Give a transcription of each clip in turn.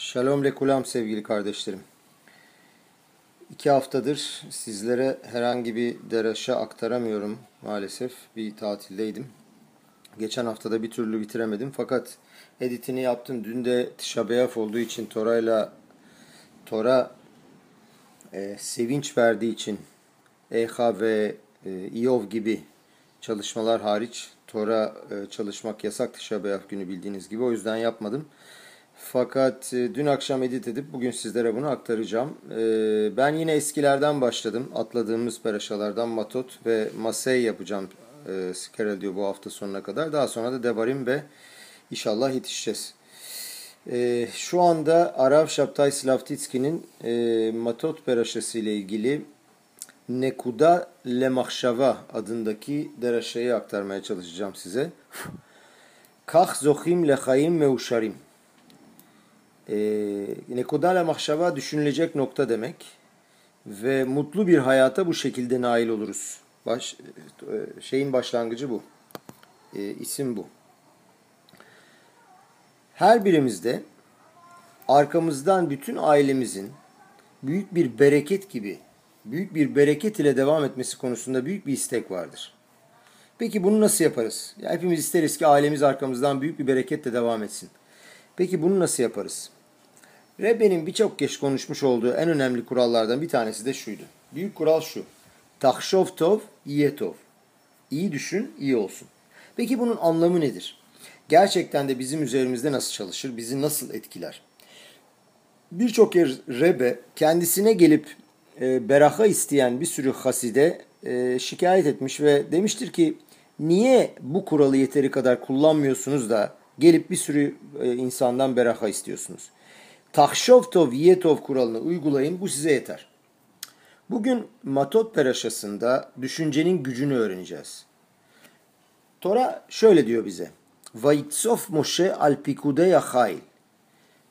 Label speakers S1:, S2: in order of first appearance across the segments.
S1: Shalom lekulam sevgili kardeşlerim. İki haftadır sizlere herhangi bir deraşa aktaramıyorum maalesef. Bir tatildeydim. Geçen haftada bir türlü bitiremedim fakat editini yaptım. Dün de Tişabeyaf olduğu için Tora'yla Tora e, sevinç verdiği için Eha ve e, İov gibi çalışmalar hariç Tora e, çalışmak yasak Tişabeyaf günü bildiğiniz gibi. O yüzden yapmadım. Fakat e, dün akşam edit edip bugün sizlere bunu aktaracağım. E, ben yine eskilerden başladım. Atladığımız peraşalardan Matot ve Masey yapacağım e, Skerel diyor bu hafta sonuna kadar. Daha sonra da Devarim ve inşallah yetişeceğiz. Şu anda Arav Şaptay Slavtitski'nin Matot peraşası ile ilgili Nekuda Lemahşava adındaki deraşayı aktarmaya çalışacağım size. Kah zohim lechayim meuşarim. E, Nekodala mahşava düşünülecek nokta demek. Ve mutlu bir hayata bu şekilde nail oluruz. Baş, e, şeyin başlangıcı bu. E, isim bu. Her birimizde arkamızdan bütün ailemizin büyük bir bereket gibi, büyük bir bereket ile devam etmesi konusunda büyük bir istek vardır. Peki bunu nasıl yaparız? Ya hepimiz isteriz ki ailemiz arkamızdan büyük bir bereketle devam etsin. Peki bunu nasıl yaparız? Rebbe'nin birçok kez konuşmuş olduğu en önemli kurallardan bir tanesi de şuydu. Büyük kural şu. Tahşov tov, iyetov. İyi düşün, iyi olsun. Peki bunun anlamı nedir? Gerçekten de bizim üzerimizde nasıl çalışır, bizi nasıl etkiler? Birçok yer Rebe kendisine gelip e, beraha isteyen bir sürü haside e, şikayet etmiş ve demiştir ki niye bu kuralı yeteri kadar kullanmıyorsunuz da gelip bir sürü e, insandan beraha istiyorsunuz? Tahşovtov Yetov kuralını uygulayın bu size yeter. Bugün Matot Peraşası'nda düşüncenin gücünü öğreneceğiz. Tora şöyle diyor bize. Vayitsof Moshe al pikudeya hayl.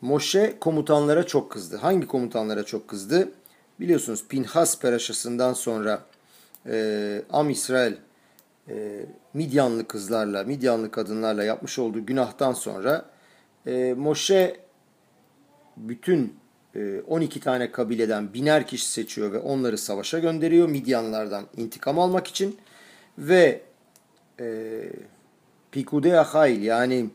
S1: Moshe komutanlara çok kızdı. Hangi komutanlara çok kızdı? Biliyorsunuz Pinhas Peraşası'ndan sonra e, Am İsrail e, Midyanlı kızlarla, Midyanlı kadınlarla yapmış olduğu günahtan sonra e, Moshe bütün 12 e, tane kabileden biner kişi seçiyor ve onları savaşa gönderiyor Midyanlardan intikam almak için ve e, Pikudea Hayl yani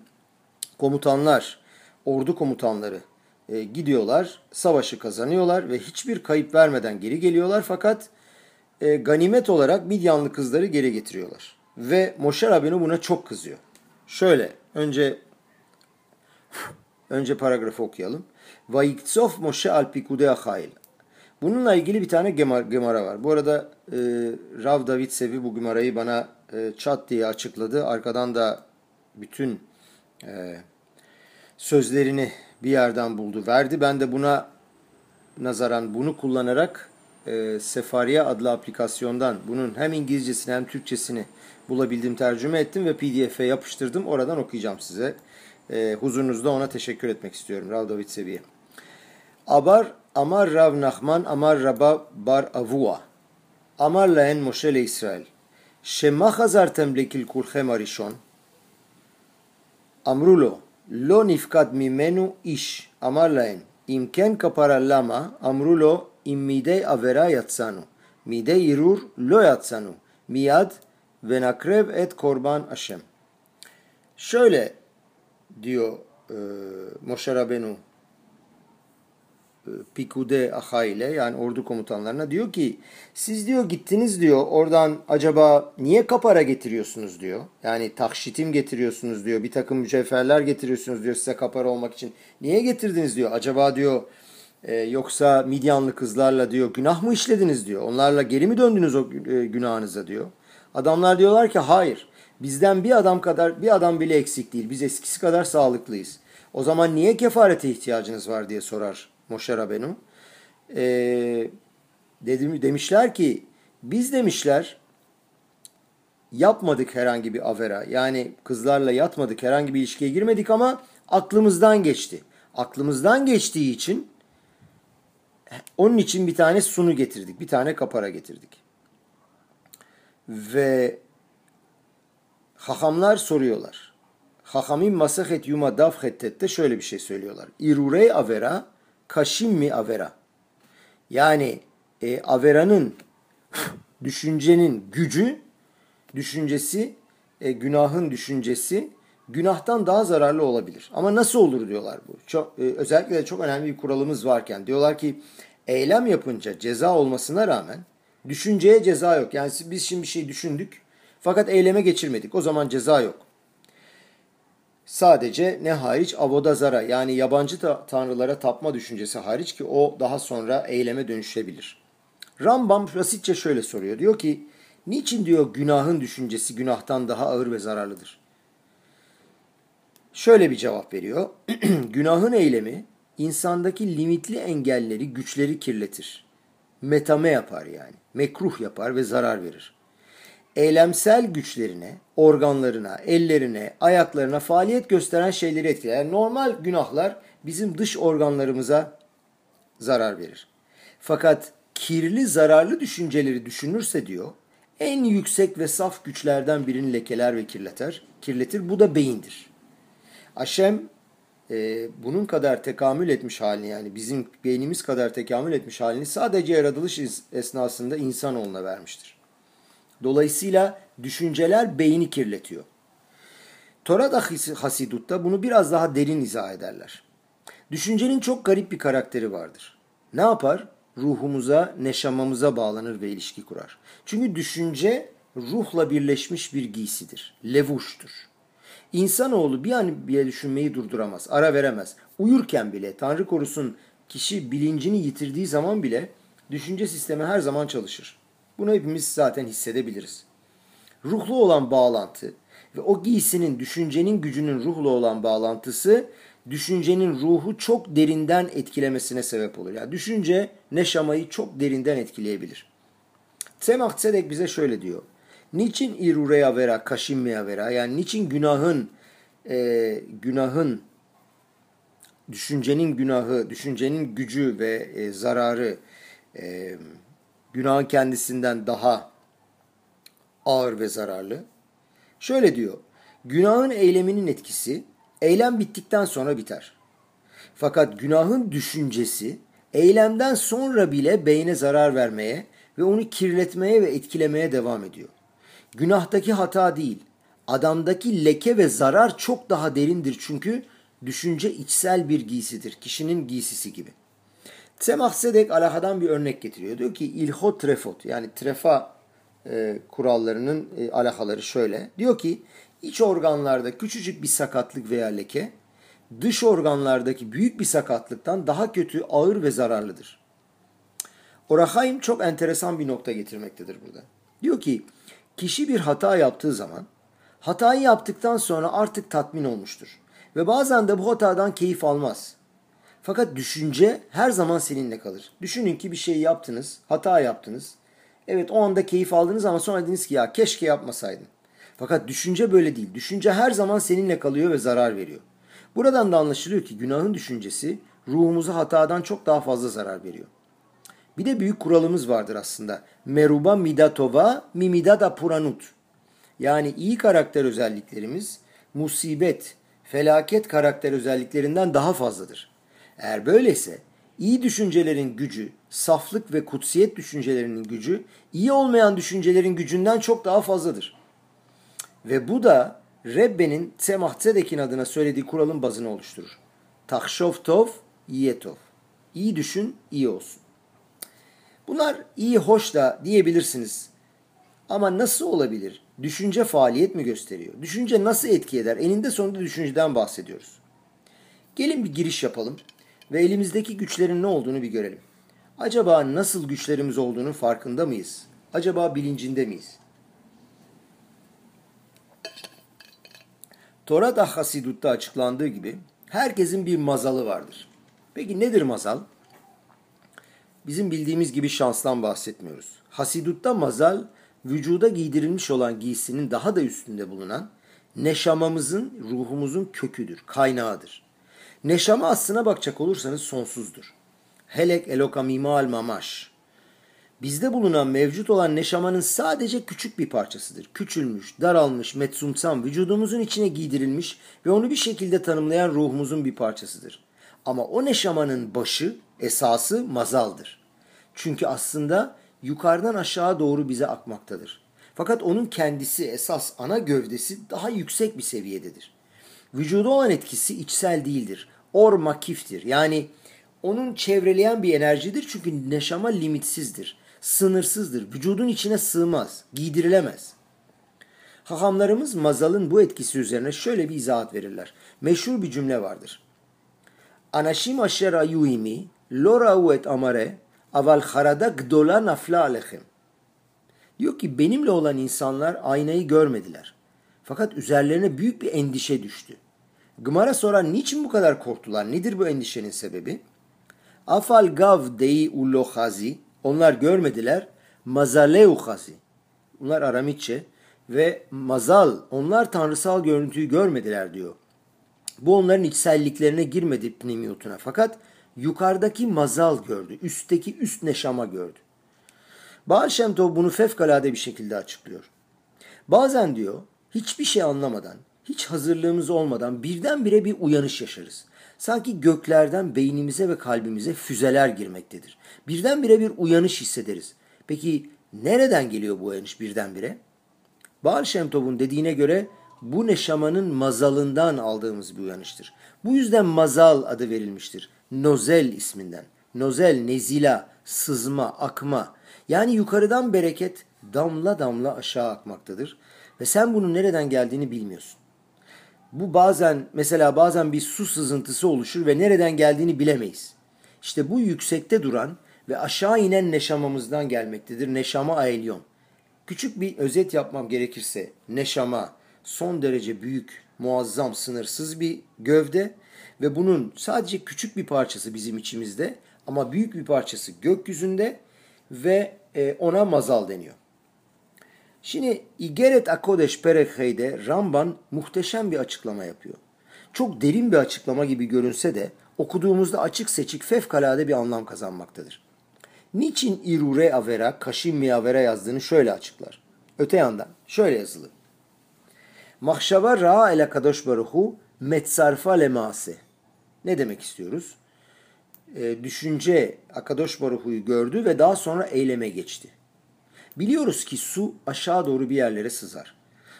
S1: komutanlar, ordu komutanları e, gidiyorlar, savaşı kazanıyorlar ve hiçbir kayıp vermeden geri geliyorlar fakat e, ganimet olarak Midyanlı kızları geri getiriyorlar. Ve Moşer Rabbeinu buna çok kızıyor. Şöyle önce önce paragrafı okuyalım. Vayiksof Moshe al pikude ahail. Bununla ilgili bir tane gemara var. Bu arada e, Rav David Sevi bu gemarayı bana e, çat diye açıkladı. Arkadan da bütün e, sözlerini bir yerden buldu, verdi. Ben de buna nazaran bunu kullanarak e, Sefariya adlı aplikasyondan bunun hem İngilizcesini hem Türkçesini bulabildim, tercüme ettim ve pdf'e yapıştırdım. Oradan okuyacağım size E, huzurunuzda ona teşekkür etmek istiyorum Rav David Sevi'ye. Abar Amar Rav Nachman Amar Rabba Bar Avua Amar lahen Moshe le İsrail Shema חזרתם לקלקולכם הראשון? אמרו לו, לא נפקד ממנו איש. אמר להם, אם כן כפרה למה? אמרו לו, אם מידי עבירה יצאנו, מידי ערעור לא יצאנו, מיד ונקרב את קורבן השם. Şöyle diyor e, Moshe Rabenu Pikude Aha ile yani ordu komutanlarına diyor ki siz diyor gittiniz diyor oradan acaba niye kapara getiriyorsunuz diyor. Yani takşitim getiriyorsunuz diyor bir takım mücevherler getiriyorsunuz diyor size kapara olmak için. Niye getirdiniz diyor acaba diyor e, yoksa Midyanlı kızlarla diyor günah mı işlediniz diyor. Onlarla geri mi döndünüz o e, günahınıza diyor. Adamlar diyorlar ki hayır bizden bir adam kadar bir adam bile eksik değil biz eskisi kadar sağlıklıyız. O zaman niye kefarete ihtiyacınız var diye sorar Moshe Rabenu. E, dedim, demişler ki biz demişler yapmadık herhangi bir avera. Yani kızlarla yatmadık, herhangi bir ilişkiye girmedik ama aklımızdan geçti. Aklımızdan geçtiği için onun için bir tane sunu getirdik. Bir tane kapara getirdik. Ve hahamlar soruyorlar. Hahamim Masahet Yuma Davhettet'te şöyle bir şey söylüyorlar. İrurey avera, kaşim mi avera. Yani e, averanın, düşüncenin gücü, düşüncesi, e, günahın düşüncesi günahtan daha zararlı olabilir. Ama nasıl olur diyorlar bu. Çok, e, özellikle de çok önemli bir kuralımız varken diyorlar ki eylem yapınca ceza olmasına rağmen düşünceye ceza yok. Yani biz şimdi bir şey düşündük fakat eyleme geçirmedik. O zaman ceza yok. Sadece ne hariç avodazara yani yabancı ta tanrılara tapma düşüncesi hariç ki o daha sonra eyleme dönüşebilir. Rambam basitçe şöyle soruyor. Diyor ki niçin diyor günahın düşüncesi günahtan daha ağır ve zararlıdır? Şöyle bir cevap veriyor. günahın eylemi insandaki limitli engelleri, güçleri kirletir. Metame yapar yani. Mekruh yapar ve zarar verir eylemsel güçlerine, organlarına, ellerine, ayaklarına faaliyet gösteren şeyleri etkiler. Yani normal günahlar bizim dış organlarımıza zarar verir. Fakat kirli, zararlı düşünceleri düşünürse diyor, en yüksek ve saf güçlerden birini lekeler ve kirletir. kirletir. Bu da beyindir. Aşem e, bunun kadar tekamül etmiş halini yani bizim beynimiz kadar tekamül etmiş halini sadece yaratılış esnasında insanoğluna vermiştir. Dolayısıyla düşünceler beyni kirletiyor. Torada Hasidut'ta bunu biraz daha derin izah ederler. Düşüncenin çok garip bir karakteri vardır. Ne yapar? Ruhumuza, neşamamıza bağlanır ve ilişki kurar. Çünkü düşünce ruhla birleşmiş bir giysidir. Levuştur. İnsanoğlu bir an bile düşünmeyi durduramaz, ara veremez. Uyurken bile, Tanrı korusun kişi bilincini yitirdiği zaman bile düşünce sistemi her zaman çalışır. Bunu hepimiz zaten hissedebiliriz. Ruhlu olan bağlantı ve o giysinin düşüncenin gücünün ruhlu olan bağlantısı düşüncenin ruhu çok derinden etkilemesine sebep olur. Yani düşünce neşamayı çok derinden etkileyebilir. Semah Tzedek bize şöyle diyor. Niçin irureya vera, kaşimmeya vera yani niçin günahın e, günahın düşüncenin günahı, düşüncenin gücü ve e, zararı e, günahın kendisinden daha ağır ve zararlı. Şöyle diyor. Günahın eyleminin etkisi eylem bittikten sonra biter. Fakat günahın düşüncesi eylemden sonra bile beyne zarar vermeye ve onu kirletmeye ve etkilemeye devam ediyor. Günahtaki hata değil, adamdaki leke ve zarar çok daha derindir çünkü düşünce içsel bir giysidir, kişinin giysisi gibi. Semah Sedek alahadan bir örnek getiriyor. Diyor ki ilhot trefot yani trefa e, kurallarının e, alahaları şöyle. Diyor ki iç organlarda küçücük bir sakatlık veya leke dış organlardaki büyük bir sakatlıktan daha kötü, ağır ve zararlıdır. Orahaim çok enteresan bir nokta getirmektedir burada. Diyor ki kişi bir hata yaptığı zaman hatayı yaptıktan sonra artık tatmin olmuştur. Ve bazen de bu hatadan keyif almaz. Fakat düşünce her zaman seninle kalır. Düşünün ki bir şey yaptınız, hata yaptınız. Evet o anda keyif aldınız ama sonra dediniz ki ya keşke yapmasaydın. Fakat düşünce böyle değil. Düşünce her zaman seninle kalıyor ve zarar veriyor. Buradan da anlaşılıyor ki günahın düşüncesi ruhumuza hatadan çok daha fazla zarar veriyor. Bir de büyük kuralımız vardır aslında. Meruba midatova mimidada puranut. Yani iyi karakter özelliklerimiz musibet, felaket karakter özelliklerinden daha fazladır. Eğer böyleyse iyi düşüncelerin gücü, saflık ve kutsiyet düşüncelerinin gücü iyi olmayan düşüncelerin gücünden çok daha fazladır. Ve bu da Rebbe'nin Tzemah Tzedek'in adına söylediği kuralın bazını oluşturur. Takşov tov, yiyetov. İyi düşün, iyi olsun. Bunlar iyi, hoş da diyebilirsiniz. Ama nasıl olabilir? Düşünce faaliyet mi gösteriyor? Düşünce nasıl etki eder? Eninde sonunda düşünceden bahsediyoruz. Gelin bir giriş yapalım ve elimizdeki güçlerin ne olduğunu bir görelim. Acaba nasıl güçlerimiz olduğunu farkında mıyız? Acaba bilincinde miyiz? Tora'da Hasidut'ta açıklandığı gibi herkesin bir mazalı vardır. Peki nedir mazal? Bizim bildiğimiz gibi şanstan bahsetmiyoruz. Hasidut'ta mazal vücuda giydirilmiş olan giysinin daha da üstünde bulunan neşamamızın, ruhumuzun köküdür, kaynağıdır. Neşama aslına bakacak olursanız sonsuzdur. Helek elokamimal mamaş. bizde bulunan mevcut olan neşamanın sadece küçük bir parçasıdır. Küçülmüş, daralmış, metsumsam, vücudumuzun içine giydirilmiş ve onu bir şekilde tanımlayan ruhumuzun bir parçasıdır. Ama o neşamanın başı, esası mazaldır. Çünkü aslında yukarıdan aşağı doğru bize akmaktadır. Fakat onun kendisi esas ana gövdesi daha yüksek bir seviyededir. Vücuda olan etkisi içsel değildir. Or makiftir. Yani onun çevreleyen bir enerjidir çünkü neşama limitsizdir. Sınırsızdır. Vücudun içine sığmaz. Giydirilemez. Hahamlarımız mazalın bu etkisi üzerine şöyle bir izahat verirler. Meşhur bir cümle vardır. Anashim asher ayuimi lo ra'u et amare aval harada gdola nafla alechem. Diyor ki benimle olan insanlar aynayı görmediler. Fakat üzerlerine büyük bir endişe düştü. Gımara sorar niçin bu kadar korktular? Nedir bu endişenin sebebi? Afal gav dei ullo hazi. Onlar görmediler. Mazaleu hazi. Bunlar Aramitçe. Ve mazal, onlar tanrısal görüntüyü görmediler diyor. Bu onların içselliklerine girmedi pnemiyotuna. Fakat yukarıdaki mazal gördü. Üstteki üst neşama gördü. Baal Shem Tov bunu fevkalade bir şekilde açıklıyor. Bazen diyor hiçbir şey anlamadan, hiç hazırlığımız olmadan birdenbire bir uyanış yaşarız. Sanki göklerden beynimize ve kalbimize füzeler girmektedir. Birdenbire bir uyanış hissederiz. Peki nereden geliyor bu uyanış birdenbire? Baal Shem Tov'un dediğine göre bu neşamanın mazalından aldığımız bir uyanıştır. Bu yüzden mazal adı verilmiştir. Nozel isminden. Nozel, nezila, sızma, akma. Yani yukarıdan bereket damla damla aşağı akmaktadır. Ve sen bunun nereden geldiğini bilmiyorsun. Bu bazen mesela bazen bir su sızıntısı oluşur ve nereden geldiğini bilemeyiz. İşte bu yüksekte duran ve aşağı inen neşamamızdan gelmektedir. Neşama aelyon. Küçük bir özet yapmam gerekirse neşama son derece büyük, muazzam, sınırsız bir gövde ve bunun sadece küçük bir parçası bizim içimizde ama büyük bir parçası gökyüzünde ve e, ona mazal deniyor. Şimdi İgeret Akodeş Perekhey'de Ramban muhteşem bir açıklama yapıyor. Çok derin bir açıklama gibi görünse de okuduğumuzda açık seçik fevkalade bir anlam kazanmaktadır. Niçin İrure Avera, Kaşim mi Avera yazdığını şöyle açıklar. Öte yandan şöyle yazılı. Mahşava ra ele kadosh baruhu metsarfa lemase. Ne demek istiyoruz? E, düşünce Akadosh Baruhu'yu gördü ve daha sonra eyleme geçti. Biliyoruz ki su aşağı doğru bir yerlere sızar.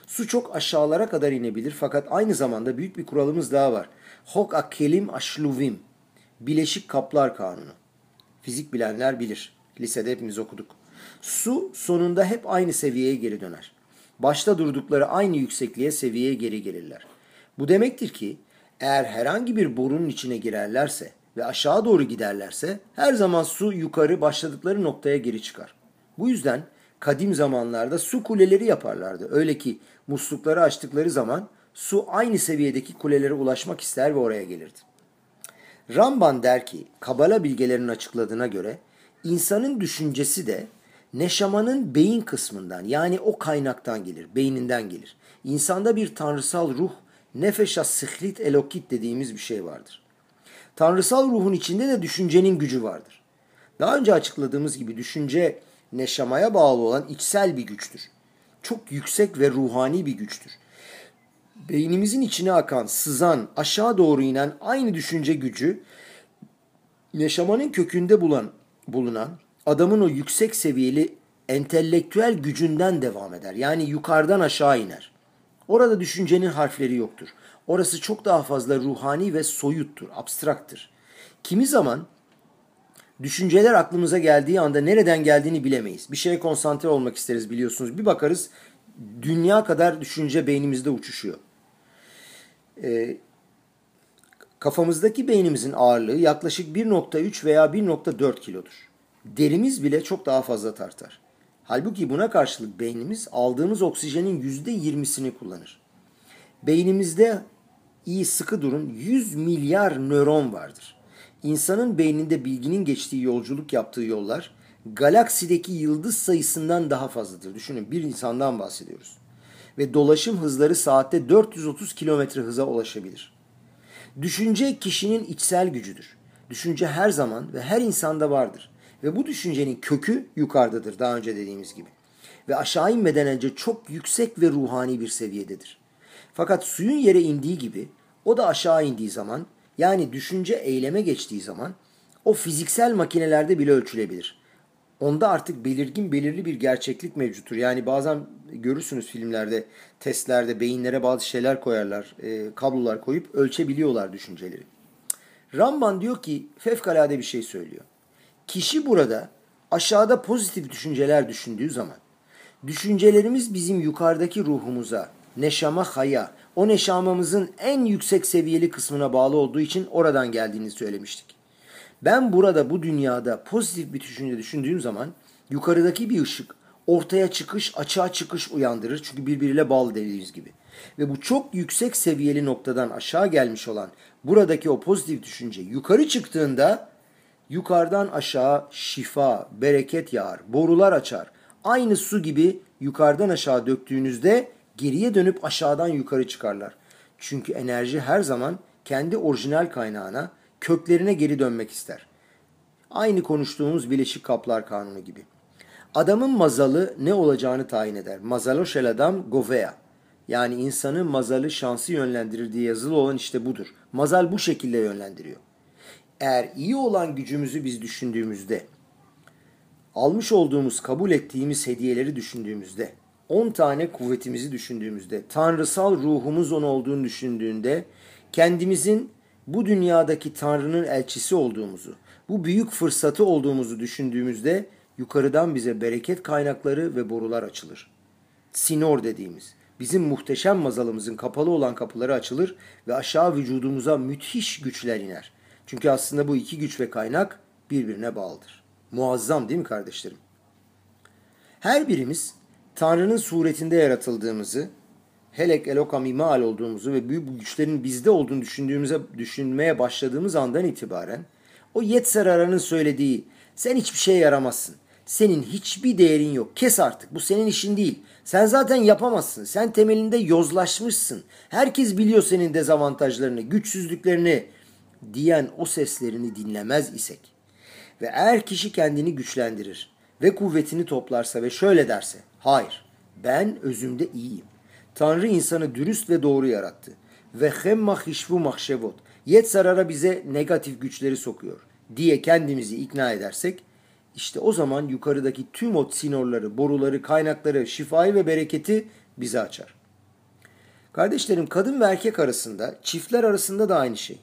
S1: Su çok aşağılara kadar inebilir fakat aynı zamanda büyük bir kuralımız daha var. Hok akelim aşluvim. Bileşik kaplar kanunu. Fizik bilenler bilir. Lisede hepimiz okuduk. Su sonunda hep aynı seviyeye geri döner. Başta durdukları aynı yüksekliğe seviyeye geri gelirler. Bu demektir ki eğer herhangi bir borunun içine girerlerse ve aşağı doğru giderlerse her zaman su yukarı başladıkları noktaya geri çıkar. Bu yüzden kadim zamanlarda su kuleleri yaparlardı. Öyle ki muslukları açtıkları zaman su aynı seviyedeki kulelere ulaşmak ister ve oraya gelirdi. Ramban der ki, Kabala bilgelerinin açıkladığına göre insanın düşüncesi de neşamanın beyin kısmından yani o kaynaktan gelir, beyninden gelir. İnsanda bir tanrısal ruh, nefeşa sıhlit elokit dediğimiz bir şey vardır. Tanrısal ruhun içinde de düşüncenin gücü vardır. Daha önce açıkladığımız gibi düşünce neşamaya bağlı olan içsel bir güçtür. Çok yüksek ve ruhani bir güçtür. Beynimizin içine akan, sızan, aşağı doğru inen aynı düşünce gücü neşamanın kökünde bulan, bulunan adamın o yüksek seviyeli entelektüel gücünden devam eder. Yani yukarıdan aşağı iner. Orada düşüncenin harfleri yoktur. Orası çok daha fazla ruhani ve soyuttur, abstraktır. Kimi zaman düşünceler aklımıza geldiği anda nereden geldiğini bilemeyiz. Bir şeye konsantre olmak isteriz biliyorsunuz. Bir bakarız dünya kadar düşünce beynimizde uçuşuyor. Ee, kafamızdaki beynimizin ağırlığı yaklaşık 1.3 veya 1.4 kilodur. Derimiz bile çok daha fazla tartar. Halbuki buna karşılık beynimiz aldığımız oksijenin %20'sini kullanır. Beynimizde iyi sıkı durun 100 milyar nöron vardır. İnsanın beyninde bilginin geçtiği yolculuk yaptığı yollar galaksideki yıldız sayısından daha fazladır. Düşünün bir insandan bahsediyoruz. Ve dolaşım hızları saatte 430 kilometre hıza ulaşabilir. Düşünce kişinin içsel gücüdür. Düşünce her zaman ve her insanda vardır. Ve bu düşüncenin kökü yukarıdadır daha önce dediğimiz gibi. Ve aşağı inmeden önce çok yüksek ve ruhani bir seviyededir. Fakat suyun yere indiği gibi o da aşağı indiği zaman yani düşünce eyleme geçtiği zaman o fiziksel makinelerde bile ölçülebilir. Onda artık belirgin belirli bir gerçeklik mevcuttur. Yani bazen görürsünüz filmlerde, testlerde beyinlere bazı şeyler koyarlar, e, kablolar koyup ölçebiliyorlar düşünceleri. Ramban diyor ki fevkalade bir şey söylüyor. Kişi burada aşağıda pozitif düşünceler düşündüğü zaman düşüncelerimiz bizim yukarıdaki ruhumuza, neşama haya, o neşamamızın en yüksek seviyeli kısmına bağlı olduğu için oradan geldiğini söylemiştik. Ben burada bu dünyada pozitif bir düşünce düşündüğüm zaman yukarıdaki bir ışık ortaya çıkış, açığa çıkış uyandırır. Çünkü birbiriyle bağlı dediğimiz gibi. Ve bu çok yüksek seviyeli noktadan aşağı gelmiş olan buradaki o pozitif düşünce yukarı çıktığında yukarıdan aşağı şifa, bereket yağar, borular açar. Aynı su gibi yukarıdan aşağı döktüğünüzde geriye dönüp aşağıdan yukarı çıkarlar. Çünkü enerji her zaman kendi orijinal kaynağına, köklerine geri dönmek ister. Aynı konuştuğumuz bileşik kaplar kanunu gibi. Adamın mazalı ne olacağını tayin eder. Mazalo şel adam govea. Yani insanı mazalı şansı yönlendirir diye yazılı olan işte budur. Mazal bu şekilde yönlendiriyor. Eğer iyi olan gücümüzü biz düşündüğümüzde, almış olduğumuz, kabul ettiğimiz hediyeleri düşündüğümüzde, 10 tane kuvvetimizi düşündüğümüzde, tanrısal ruhumuz onu olduğunu düşündüğünde, kendimizin bu dünyadaki Tanrı'nın elçisi olduğumuzu, bu büyük fırsatı olduğumuzu düşündüğümüzde yukarıdan bize bereket kaynakları ve borular açılır. Sinor dediğimiz, bizim muhteşem mazalımızın kapalı olan kapıları açılır ve aşağı vücudumuza müthiş güçler iner. Çünkü aslında bu iki güç ve kaynak birbirine bağlıdır. Muazzam değil mi kardeşlerim? Her birimiz Tanrı'nın suretinde yaratıldığımızı, helek elokam imal olduğumuzu ve büyük güçlerin bizde olduğunu düşündüğümüze düşünmeye başladığımız andan itibaren o Yetserara'nın söylediği sen hiçbir şeye yaramazsın. Senin hiçbir değerin yok. Kes artık. Bu senin işin değil. Sen zaten yapamazsın. Sen temelinde yozlaşmışsın. Herkes biliyor senin dezavantajlarını, güçsüzlüklerini diyen o seslerini dinlemez isek ve eğer kişi kendini güçlendirir ve kuvvetini toplarsa ve şöyle derse, hayır ben özümde iyiyim. Tanrı insanı dürüst ve doğru yarattı. Ve hemma hişvu mahşevot. Yet zarara bize negatif güçleri sokuyor diye kendimizi ikna edersek işte o zaman yukarıdaki tüm o sinorları, boruları, kaynakları, şifayı ve bereketi bize açar. Kardeşlerim kadın ve erkek arasında, çiftler arasında da aynı şey.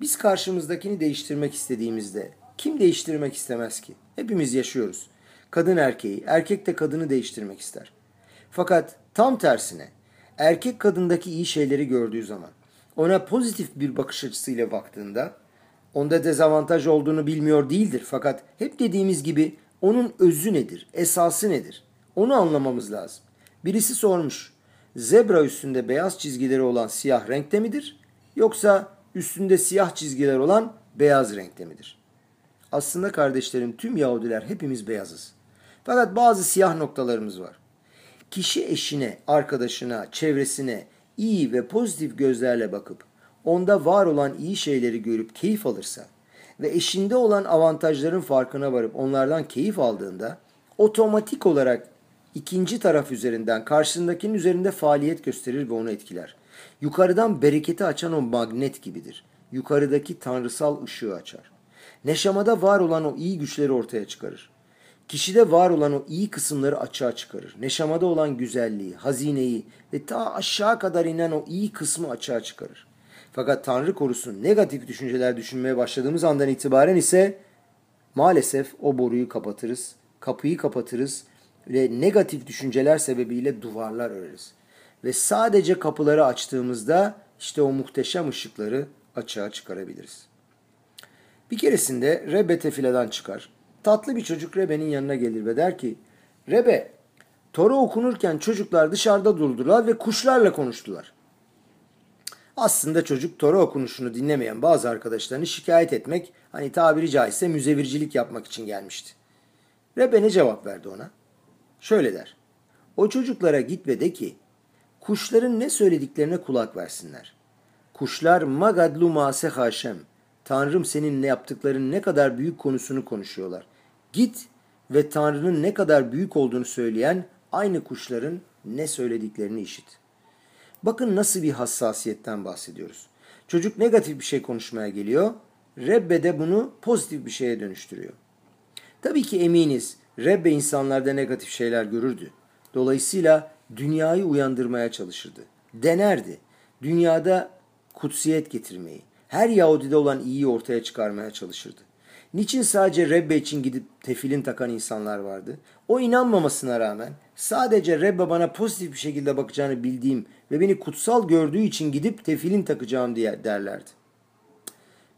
S1: Biz karşımızdakini değiştirmek istediğimizde kim değiştirmek istemez ki? Hepimiz yaşıyoruz. Kadın erkeği, erkek de kadını değiştirmek ister. Fakat tam tersine erkek kadındaki iyi şeyleri gördüğü zaman ona pozitif bir bakış açısıyla baktığında onda dezavantaj olduğunu bilmiyor değildir. Fakat hep dediğimiz gibi onun özü nedir, esası nedir? Onu anlamamız lazım. Birisi sormuş, zebra üstünde beyaz çizgileri olan siyah renkte midir? Yoksa üstünde siyah çizgiler olan beyaz renkte midir? Aslında kardeşlerim tüm Yahudiler hepimiz beyazız. Fakat bazı siyah noktalarımız var. Kişi eşine, arkadaşına, çevresine iyi ve pozitif gözlerle bakıp onda var olan iyi şeyleri görüp keyif alırsa ve eşinde olan avantajların farkına varıp onlardan keyif aldığında otomatik olarak ikinci taraf üzerinden karşısındakinin üzerinde faaliyet gösterir ve onu etkiler. Yukarıdan bereketi açan o magnet gibidir. Yukarıdaki tanrısal ışığı açar. Neşamada var olan o iyi güçleri ortaya çıkarır. Kişide var olan o iyi kısımları açığa çıkarır. Neşamada olan güzelliği, hazineyi ve ta aşağı kadar inen o iyi kısmı açığa çıkarır. Fakat Tanrı korusun negatif düşünceler düşünmeye başladığımız andan itibaren ise maalesef o boruyu kapatırız, kapıyı kapatırız ve negatif düşünceler sebebiyle duvarlar öreriz. Ve sadece kapıları açtığımızda işte o muhteşem ışıkları açığa çıkarabiliriz. Bir keresinde Rebe tefiladan çıkar. Tatlı bir çocuk Rebe'nin yanına gelir ve der ki Rebe, Tora okunurken çocuklar dışarıda durdular ve kuşlarla konuştular. Aslında çocuk Tora okunuşunu dinlemeyen bazı arkadaşlarını şikayet etmek, hani tabiri caizse müzevircilik yapmak için gelmişti. Rebe ne cevap verdi ona? Şöyle der. O çocuklara git ve de ki, kuşların ne söylediklerine kulak versinler. Kuşlar magadlu mase haşem. Tanrım senin ne yaptıkların ne kadar büyük konusunu konuşuyorlar. Git ve Tanrı'nın ne kadar büyük olduğunu söyleyen aynı kuşların ne söylediklerini işit. Bakın nasıl bir hassasiyetten bahsediyoruz. Çocuk negatif bir şey konuşmaya geliyor. Rebbe de bunu pozitif bir şeye dönüştürüyor. Tabii ki eminiz Rebbe insanlarda negatif şeyler görürdü. Dolayısıyla dünyayı uyandırmaya çalışırdı. Denerdi. Dünyada kutsiyet getirmeyi, her Yahudide olan iyiyi ortaya çıkarmaya çalışırdı. Niçin sadece Rebbe için gidip tefilin takan insanlar vardı? O inanmamasına rağmen sadece Rebbe bana pozitif bir şekilde bakacağını bildiğim ve beni kutsal gördüğü için gidip tefilin takacağım diye derlerdi.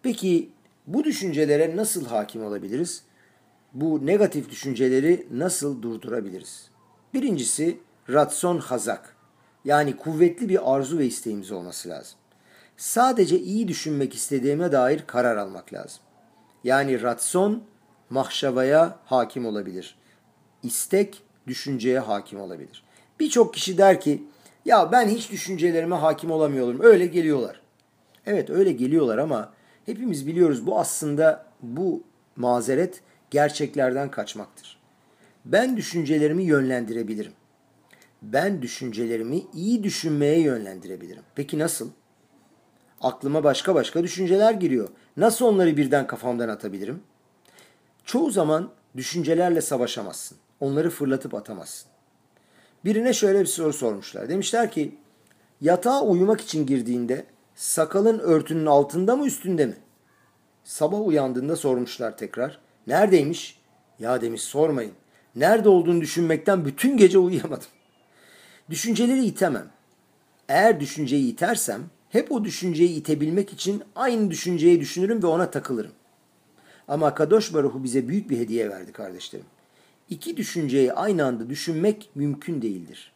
S1: Peki bu düşüncelere nasıl hakim olabiliriz? Bu negatif düşünceleri nasıl durdurabiliriz? Birincisi ratson hazak yani kuvvetli bir arzu ve isteğimiz olması lazım. Sadece iyi düşünmek istediğime dair karar almak lazım. Yani ratson mahşavaya hakim olabilir. İstek düşünceye hakim olabilir. Birçok kişi der ki ya ben hiç düşüncelerime hakim olamıyorum. Öyle geliyorlar. Evet öyle geliyorlar ama hepimiz biliyoruz bu aslında bu mazeret gerçeklerden kaçmaktır. Ben düşüncelerimi yönlendirebilirim. Ben düşüncelerimi iyi düşünmeye yönlendirebilirim. Peki nasıl? Aklıma başka başka düşünceler giriyor. Nasıl onları birden kafamdan atabilirim? Çoğu zaman düşüncelerle savaşamazsın. Onları fırlatıp atamazsın. Birine şöyle bir soru sormuşlar. Demişler ki yatağa uyumak için girdiğinde sakalın örtünün altında mı üstünde mi? Sabah uyandığında sormuşlar tekrar. Neredeymiş? Ya demiş sormayın. Nerede olduğunu düşünmekten bütün gece uyuyamadım. Düşünceleri itemem. Eğer düşünceyi itersem hep o düşünceyi itebilmek için aynı düşünceyi düşünürüm ve ona takılırım. Ama Kadosh Baruhu bize büyük bir hediye verdi kardeşlerim. İki düşünceyi aynı anda düşünmek mümkün değildir.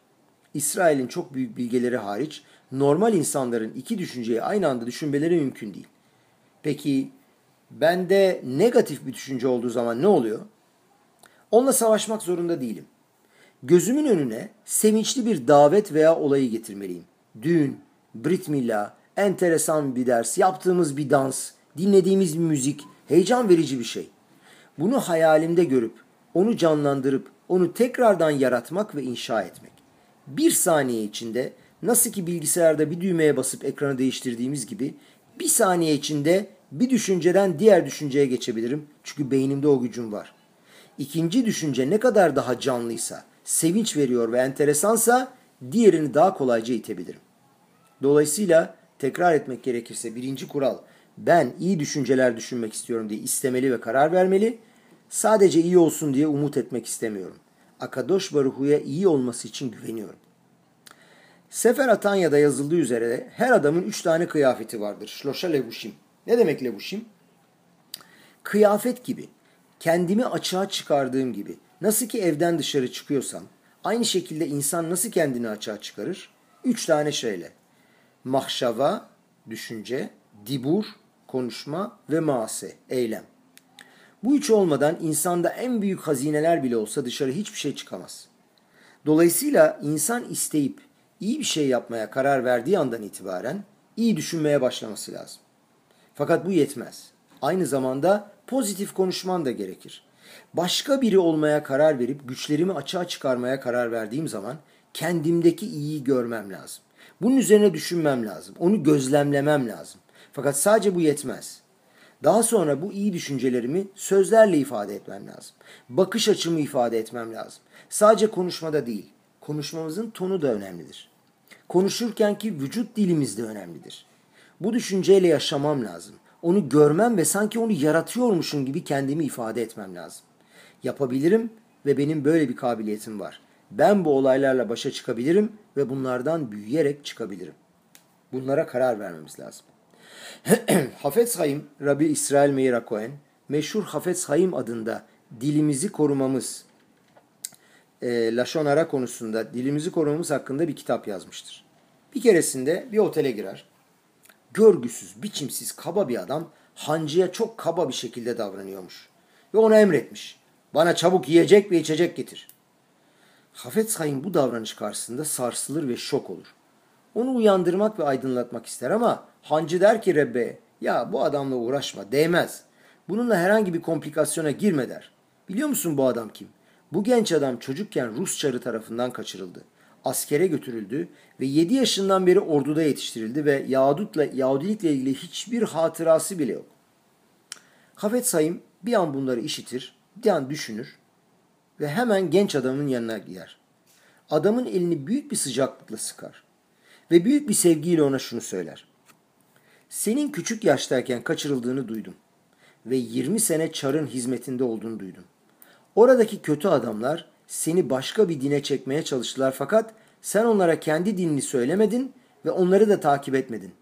S1: İsrail'in çok büyük bilgeleri hariç normal insanların iki düşünceyi aynı anda düşünmeleri mümkün değil. Peki bende negatif bir düşünce olduğu zaman ne oluyor? Onunla savaşmak zorunda değilim. Gözümün önüne sevinçli bir davet veya olayı getirmeliyim. Düğün, Brit Milla, enteresan bir ders, yaptığımız bir dans, dinlediğimiz bir müzik, heyecan verici bir şey. Bunu hayalimde görüp, onu canlandırıp, onu tekrardan yaratmak ve inşa etmek. Bir saniye içinde nasıl ki bilgisayarda bir düğmeye basıp ekranı değiştirdiğimiz gibi bir saniye içinde bir düşünceden diğer düşünceye geçebilirim. Çünkü beynimde o gücüm var. İkinci düşünce ne kadar daha canlıysa, sevinç veriyor ve enteresansa diğerini daha kolayca itebilirim. Dolayısıyla tekrar etmek gerekirse birinci kural ben iyi düşünceler düşünmek istiyorum diye istemeli ve karar vermeli. Sadece iyi olsun diye umut etmek istemiyorum. Akadosh Baruhu'ya iyi olması için güveniyorum. Sefer Atanya'da yazıldığı üzere her adamın üç tane kıyafeti vardır. Şloşa levuşim. Ne demek levuşim? Kıyafet gibi. Kendimi açığa çıkardığım gibi. Nasıl ki evden dışarı çıkıyorsam, aynı şekilde insan nasıl kendini açığa çıkarır? Üç tane şeyle mahşava, düşünce, dibur, konuşma ve maase, eylem. Bu üç olmadan insanda en büyük hazineler bile olsa dışarı hiçbir şey çıkamaz. Dolayısıyla insan isteyip iyi bir şey yapmaya karar verdiği andan itibaren iyi düşünmeye başlaması lazım. Fakat bu yetmez. Aynı zamanda pozitif konuşman da gerekir. Başka biri olmaya karar verip güçlerimi açığa çıkarmaya karar verdiğim zaman kendimdeki iyiyi görmem lazım. Bunun üzerine düşünmem lazım. Onu gözlemlemem lazım. Fakat sadece bu yetmez. Daha sonra bu iyi düşüncelerimi sözlerle ifade etmem lazım. Bakış açımı ifade etmem lazım. Sadece konuşmada değil, konuşmamızın tonu da önemlidir. Konuşurken ki vücut dilimiz de önemlidir. Bu düşünceyle yaşamam lazım. Onu görmem ve sanki onu yaratıyormuşum gibi kendimi ifade etmem lazım. Yapabilirim ve benim böyle bir kabiliyetim var. Ben bu olaylarla başa çıkabilirim ve bunlardan büyüyerek çıkabilirim. Bunlara karar vermemiz lazım. Hafez Hayim, Rabbi İsrail Meir Cohen, meşhur Hafez Hayim adında dilimizi korumamız, e, Laşonara konusunda dilimizi korumamız hakkında bir kitap yazmıştır. Bir keresinde bir otele girer. Görgüsüz, biçimsiz, kaba bir adam hancıya çok kaba bir şekilde davranıyormuş. Ve ona emretmiş. Bana çabuk yiyecek ve içecek getir. Hafet Hayim bu davranış karşısında sarsılır ve şok olur. Onu uyandırmak ve aydınlatmak ister ama hancı der ki Rebbe ya bu adamla uğraşma değmez. Bununla herhangi bir komplikasyona girme der. Biliyor musun bu adam kim? Bu genç adam çocukken Rus çarı tarafından kaçırıldı. Askere götürüldü ve 7 yaşından beri orduda yetiştirildi ve Yahudutla, Yahudilikle ilgili hiçbir hatırası bile yok. Hafet Sayım bir an bunları işitir, bir an düşünür ve hemen genç adamın yanına gider. Adamın elini büyük bir sıcaklıkla sıkar ve büyük bir sevgiyle ona şunu söyler. Senin küçük yaştayken kaçırıldığını duydum ve 20 sene çarın hizmetinde olduğunu duydum. Oradaki kötü adamlar seni başka bir dine çekmeye çalıştılar fakat sen onlara kendi dinini söylemedin ve onları da takip etmedin.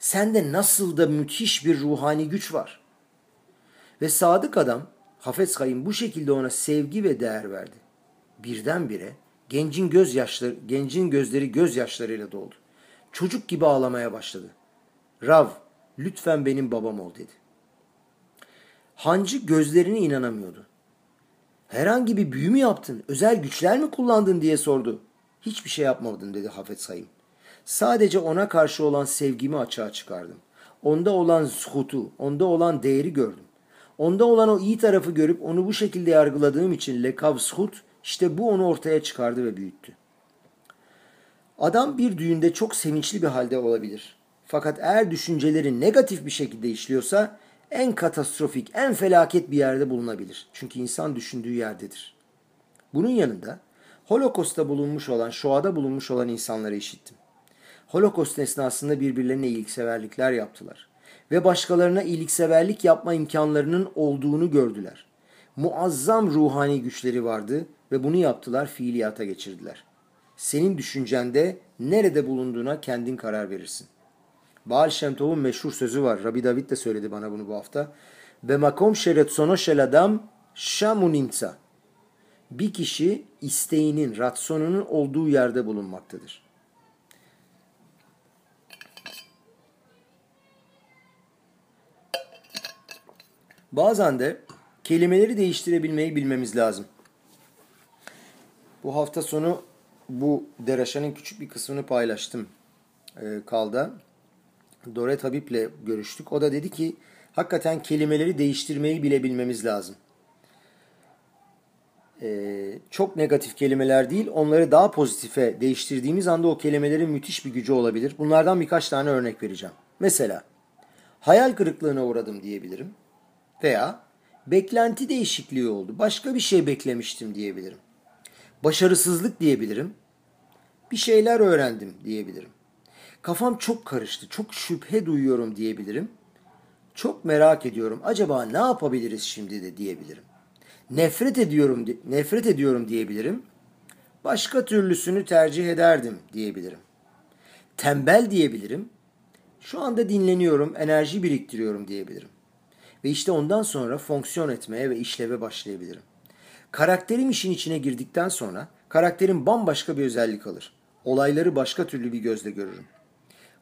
S1: Sende nasıl da müthiş bir ruhani güç var. Ve sadık adam Hafez Kayım bu şekilde ona sevgi ve değer verdi. Birdenbire gencin gözyaşları, gencin gözleri gözyaşlarıyla doldu. Çocuk gibi ağlamaya başladı. Rav, lütfen benim babam ol dedi. Hancı gözlerine inanamıyordu. Herhangi bir büyü mü yaptın, özel güçler mi kullandın diye sordu. Hiçbir şey yapmadım dedi Hafet Sayım. Sadece ona karşı olan sevgimi açığa çıkardım. Onda olan zuhutu, onda olan değeri gördüm. Onda olan o iyi tarafı görüp onu bu şekilde yargıladığım için lekav zuhut işte bu onu ortaya çıkardı ve büyüttü. Adam bir düğünde çok sevinçli bir halde olabilir. Fakat eğer düşünceleri negatif bir şekilde işliyorsa en katastrofik, en felaket bir yerde bulunabilir. Çünkü insan düşündüğü yerdedir. Bunun yanında Holocaust'ta bulunmuş olan, Shoah'da bulunmuş olan insanları işittim. Holocaust esnasında birbirlerine iyilikseverlikler yaptılar. Ve başkalarına iyilikseverlik yapma imkanlarının olduğunu gördüler. Muazzam ruhani güçleri vardı ve bunu yaptılar, fiiliyata geçirdiler. Senin düşüncende nerede bulunduğuna kendin karar verirsin. Baal Şemtov'un meşhur sözü var. Rabbi David de söyledi bana bunu bu hafta. Be makom şeretsono şel adam şamuninsa. Bir kişi isteğinin, ratsonunun olduğu yerde bulunmaktadır. Bazen de kelimeleri değiştirebilmeyi bilmemiz lazım. Bu hafta sonu bu deraşanın küçük bir kısmını paylaştım e, kalda. Doret Habib'le görüştük. O da dedi ki hakikaten kelimeleri değiştirmeyi bile bilmemiz lazım. Ee, çok negatif kelimeler değil, onları daha pozitife değiştirdiğimiz anda o kelimelerin müthiş bir gücü olabilir. Bunlardan birkaç tane örnek vereceğim. Mesela hayal kırıklığına uğradım diyebilirim. Veya beklenti değişikliği oldu. Başka bir şey beklemiştim diyebilirim. Başarısızlık diyebilirim. Bir şeyler öğrendim diyebilirim. Kafam çok karıştı, çok şüphe duyuyorum diyebilirim. Çok merak ediyorum. Acaba ne yapabiliriz şimdi de diyebilirim. Nefret ediyorum, nefret ediyorum diyebilirim. Başka türlüsünü tercih ederdim diyebilirim. Tembel diyebilirim. Şu anda dinleniyorum, enerji biriktiriyorum diyebilirim. Ve işte ondan sonra fonksiyon etmeye ve işleve başlayabilirim. Karakterim işin içine girdikten sonra karakterim bambaşka bir özellik alır. Olayları başka türlü bir gözle görürüm.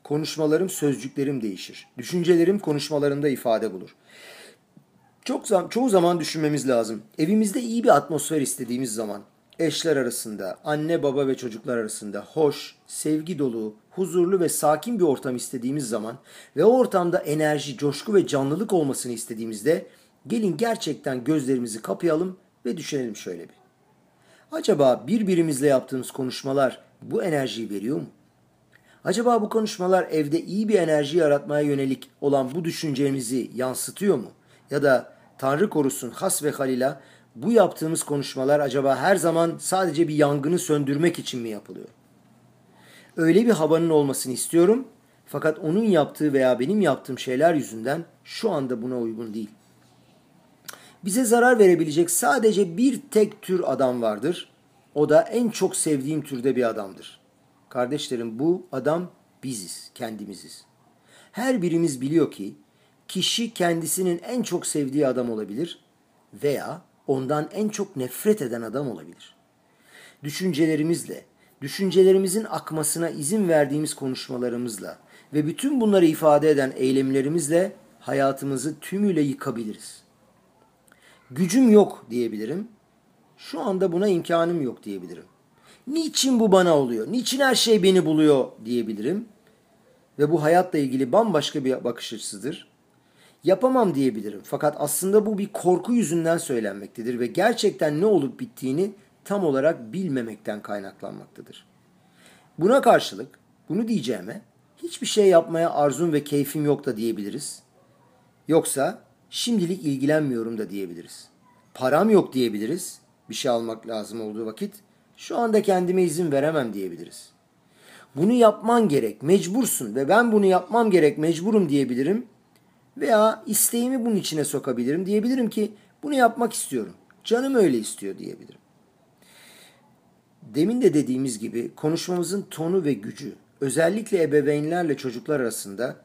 S1: Konuşmalarım, sözcüklerim değişir. Düşüncelerim konuşmalarımda ifade bulur. Çok zam çoğu zaman düşünmemiz lazım. Evimizde iyi bir atmosfer istediğimiz zaman eşler arasında, anne baba ve çocuklar arasında hoş, sevgi dolu, huzurlu ve sakin bir ortam istediğimiz zaman ve o ortamda enerji, coşku ve canlılık olmasını istediğimizde gelin gerçekten gözlerimizi kapayalım ve düşünelim şöyle bir. Acaba birbirimizle yaptığımız konuşmalar bu enerjiyi veriyor mu? Acaba bu konuşmalar evde iyi bir enerji yaratmaya yönelik olan bu düşüncemizi yansıtıyor mu? Ya da Tanrı korusun has ve halila bu yaptığımız konuşmalar acaba her zaman sadece bir yangını söndürmek için mi yapılıyor? Öyle bir havanın olmasını istiyorum fakat onun yaptığı veya benim yaptığım şeyler yüzünden şu anda buna uygun değil. Bize zarar verebilecek sadece bir tek tür adam vardır. O da en çok sevdiğim türde bir adamdır. Kardeşlerim bu adam biziz, kendimiziz. Her birimiz biliyor ki kişi kendisinin en çok sevdiği adam olabilir veya ondan en çok nefret eden adam olabilir. Düşüncelerimizle, düşüncelerimizin akmasına izin verdiğimiz konuşmalarımızla ve bütün bunları ifade eden eylemlerimizle hayatımızı tümüyle yıkabiliriz. Gücüm yok diyebilirim. Şu anda buna imkanım yok diyebilirim. Niçin bu bana oluyor? Niçin her şey beni buluyor diyebilirim. Ve bu hayatla ilgili bambaşka bir bakış açısıdır. Yapamam diyebilirim. Fakat aslında bu bir korku yüzünden söylenmektedir ve gerçekten ne olup bittiğini tam olarak bilmemekten kaynaklanmaktadır. Buna karşılık bunu diyeceğime hiçbir şey yapmaya arzum ve keyfim yok da diyebiliriz. Yoksa şimdilik ilgilenmiyorum da diyebiliriz. Param yok diyebiliriz. Bir şey almak lazım olduğu vakit şu anda kendime izin veremem diyebiliriz. Bunu yapman gerek, mecbursun ve ben bunu yapmam gerek, mecburum diyebilirim. Veya isteğimi bunun içine sokabilirim. Diyebilirim ki bunu yapmak istiyorum. Canım öyle istiyor diyebilirim. Demin de dediğimiz gibi konuşmamızın tonu ve gücü özellikle ebeveynlerle çocuklar arasında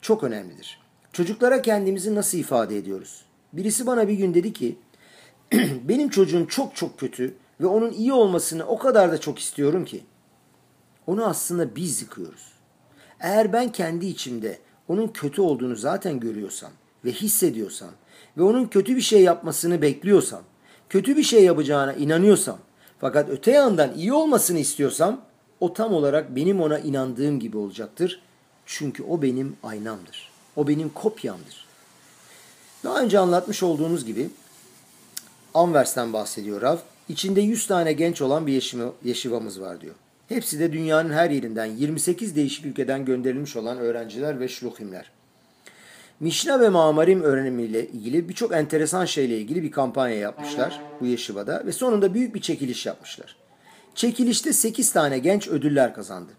S1: çok önemlidir. Çocuklara kendimizi nasıl ifade ediyoruz? Birisi bana bir gün dedi ki benim çocuğum çok çok kötü ve onun iyi olmasını o kadar da çok istiyorum ki. Onu aslında biz yıkıyoruz. Eğer ben kendi içimde onun kötü olduğunu zaten görüyorsam ve hissediyorsam ve onun kötü bir şey yapmasını bekliyorsam, kötü bir şey yapacağına inanıyorsam fakat öte yandan iyi olmasını istiyorsam o tam olarak benim ona inandığım gibi olacaktır. Çünkü o benim aynamdır. O benim kopyamdır. Daha önce anlatmış olduğunuz gibi Anvers'ten bahsediyor Rav. İçinde 100 tane genç olan bir yeşivamız var diyor. Hepsi de dünyanın her yerinden 28 değişik ülkeden gönderilmiş olan öğrenciler ve şluhimler. Mişna ve Mamarim öğrenimiyle ilgili birçok enteresan şeyle ilgili bir kampanya yapmışlar bu Yeşiva'da ve sonunda büyük bir çekiliş yapmışlar. Çekilişte 8 tane genç ödüller kazandı.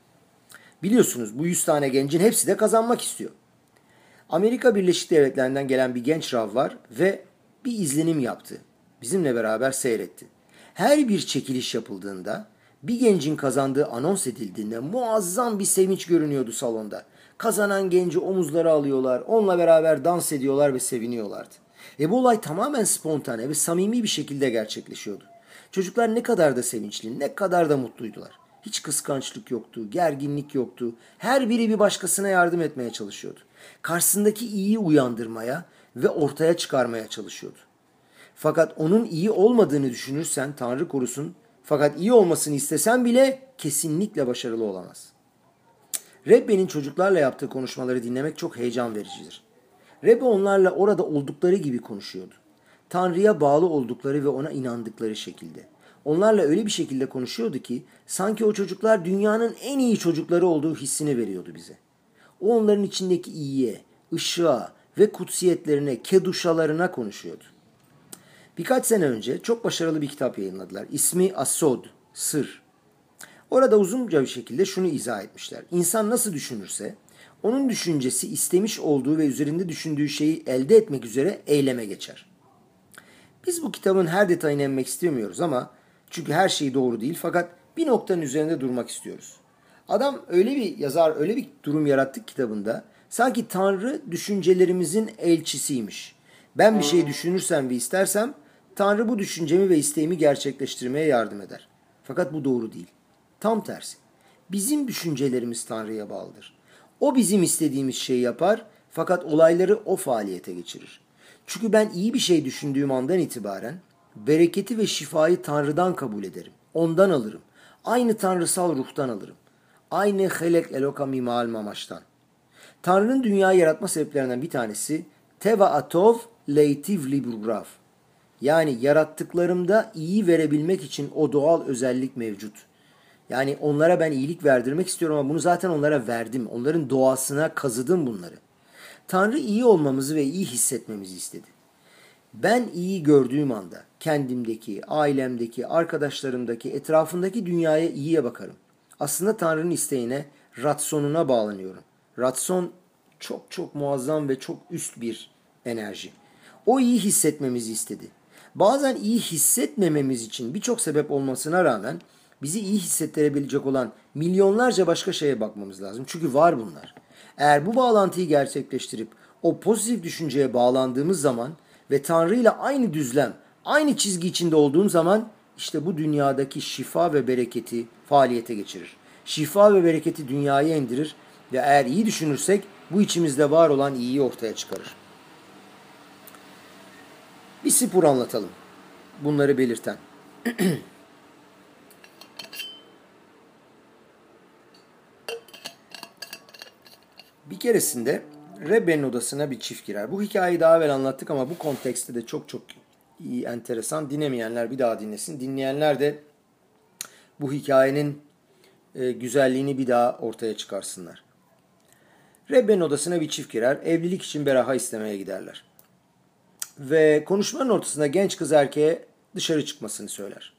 S1: Biliyorsunuz bu 100 tane gencin hepsi de kazanmak istiyor. Amerika Birleşik Devletleri'nden gelen bir genç rav var ve bir izlenim yaptı. Bizimle beraber seyretti. Her bir çekiliş yapıldığında bir gencin kazandığı anons edildiğinde muazzam bir sevinç görünüyordu salonda. Kazanan genci omuzlara alıyorlar, onunla beraber dans ediyorlar ve seviniyorlardı. E bu olay tamamen spontane ve samimi bir şekilde gerçekleşiyordu. Çocuklar ne kadar da sevinçli, ne kadar da mutluydular. Hiç kıskançlık yoktu, gerginlik yoktu. Her biri bir başkasına yardım etmeye çalışıyordu. Karşısındaki iyiyi uyandırmaya ve ortaya çıkarmaya çalışıyordu. Fakat onun iyi olmadığını düşünürsen Tanrı korusun fakat iyi olmasını istesen bile kesinlikle başarılı olamaz. Rebbe'nin çocuklarla yaptığı konuşmaları dinlemek çok heyecan vericidir. Rebbe onlarla orada oldukları gibi konuşuyordu. Tanrı'ya bağlı oldukları ve ona inandıkları şekilde. Onlarla öyle bir şekilde konuşuyordu ki sanki o çocuklar dünyanın en iyi çocukları olduğu hissini veriyordu bize. O onların içindeki iyiye, ışığa ve kutsiyetlerine, keduşalarına konuşuyordu. Birkaç sene önce çok başarılı bir kitap yayınladılar. İsmi Asod, Sır. Orada uzunca bir şekilde şunu izah etmişler. İnsan nasıl düşünürse onun düşüncesi istemiş olduğu ve üzerinde düşündüğü şeyi elde etmek üzere eyleme geçer. Biz bu kitabın her detayına inmek istemiyoruz ama çünkü her şey doğru değil fakat bir noktanın üzerinde durmak istiyoruz. Adam öyle bir yazar, öyle bir durum yarattı kitabında. Sanki Tanrı düşüncelerimizin elçisiymiş. Ben bir şey düşünürsem ve istersem Tanrı bu düşüncemi ve isteğimi gerçekleştirmeye yardım eder. Fakat bu doğru değil. Tam tersi. Bizim düşüncelerimiz Tanrı'ya bağlıdır. O bizim istediğimiz şeyi yapar fakat olayları o faaliyete geçirir. Çünkü ben iyi bir şey düşündüğüm andan itibaren bereketi ve şifayı Tanrı'dan kabul ederim. Ondan alırım. Aynı tanrısal ruhtan alırım. Aynı helek eloka mimal mamaştan. Tanrı'nın dünyayı yaratma sebeplerinden bir tanesi teva atov leitiv liburgraf. Yani yarattıklarımda iyi verebilmek için o doğal özellik mevcut. Yani onlara ben iyilik verdirmek istiyorum ama bunu zaten onlara verdim. Onların doğasına kazıdım bunları. Tanrı iyi olmamızı ve iyi hissetmemizi istedi. Ben iyi gördüğüm anda kendimdeki, ailemdeki, arkadaşlarımdaki, etrafındaki dünyaya iyiye bakarım. Aslında Tanrı'nın isteğine, ratsonuna bağlanıyorum. Ratson çok çok muazzam ve çok üst bir enerji. O iyi hissetmemizi istedi. Bazen iyi hissetmememiz için birçok sebep olmasına rağmen bizi iyi hissettirebilecek olan milyonlarca başka şeye bakmamız lazım. Çünkü var bunlar. Eğer bu bağlantıyı gerçekleştirip o pozitif düşünceye bağlandığımız zaman ve Tanrı ile aynı düzlem, aynı çizgi içinde olduğum zaman işte bu dünyadaki şifa ve bereketi faaliyete geçirir. Şifa ve bereketi dünyaya indirir ve eğer iyi düşünürsek bu içimizde var olan iyiyi ortaya çıkarır. Bir spor anlatalım. Bunları belirten. bir keresinde Rebbe'nin odasına bir çift girer. Bu hikayeyi daha evvel anlattık ama bu kontekste de çok çok iyi, enteresan. Dinlemeyenler bir daha dinlesin. Dinleyenler de bu hikayenin e, güzelliğini bir daha ortaya çıkarsınlar. Rebbe'nin odasına bir çift girer. Evlilik için beraha istemeye giderler. Ve konuşmanın ortasında genç kız erkeğe dışarı çıkmasını söyler.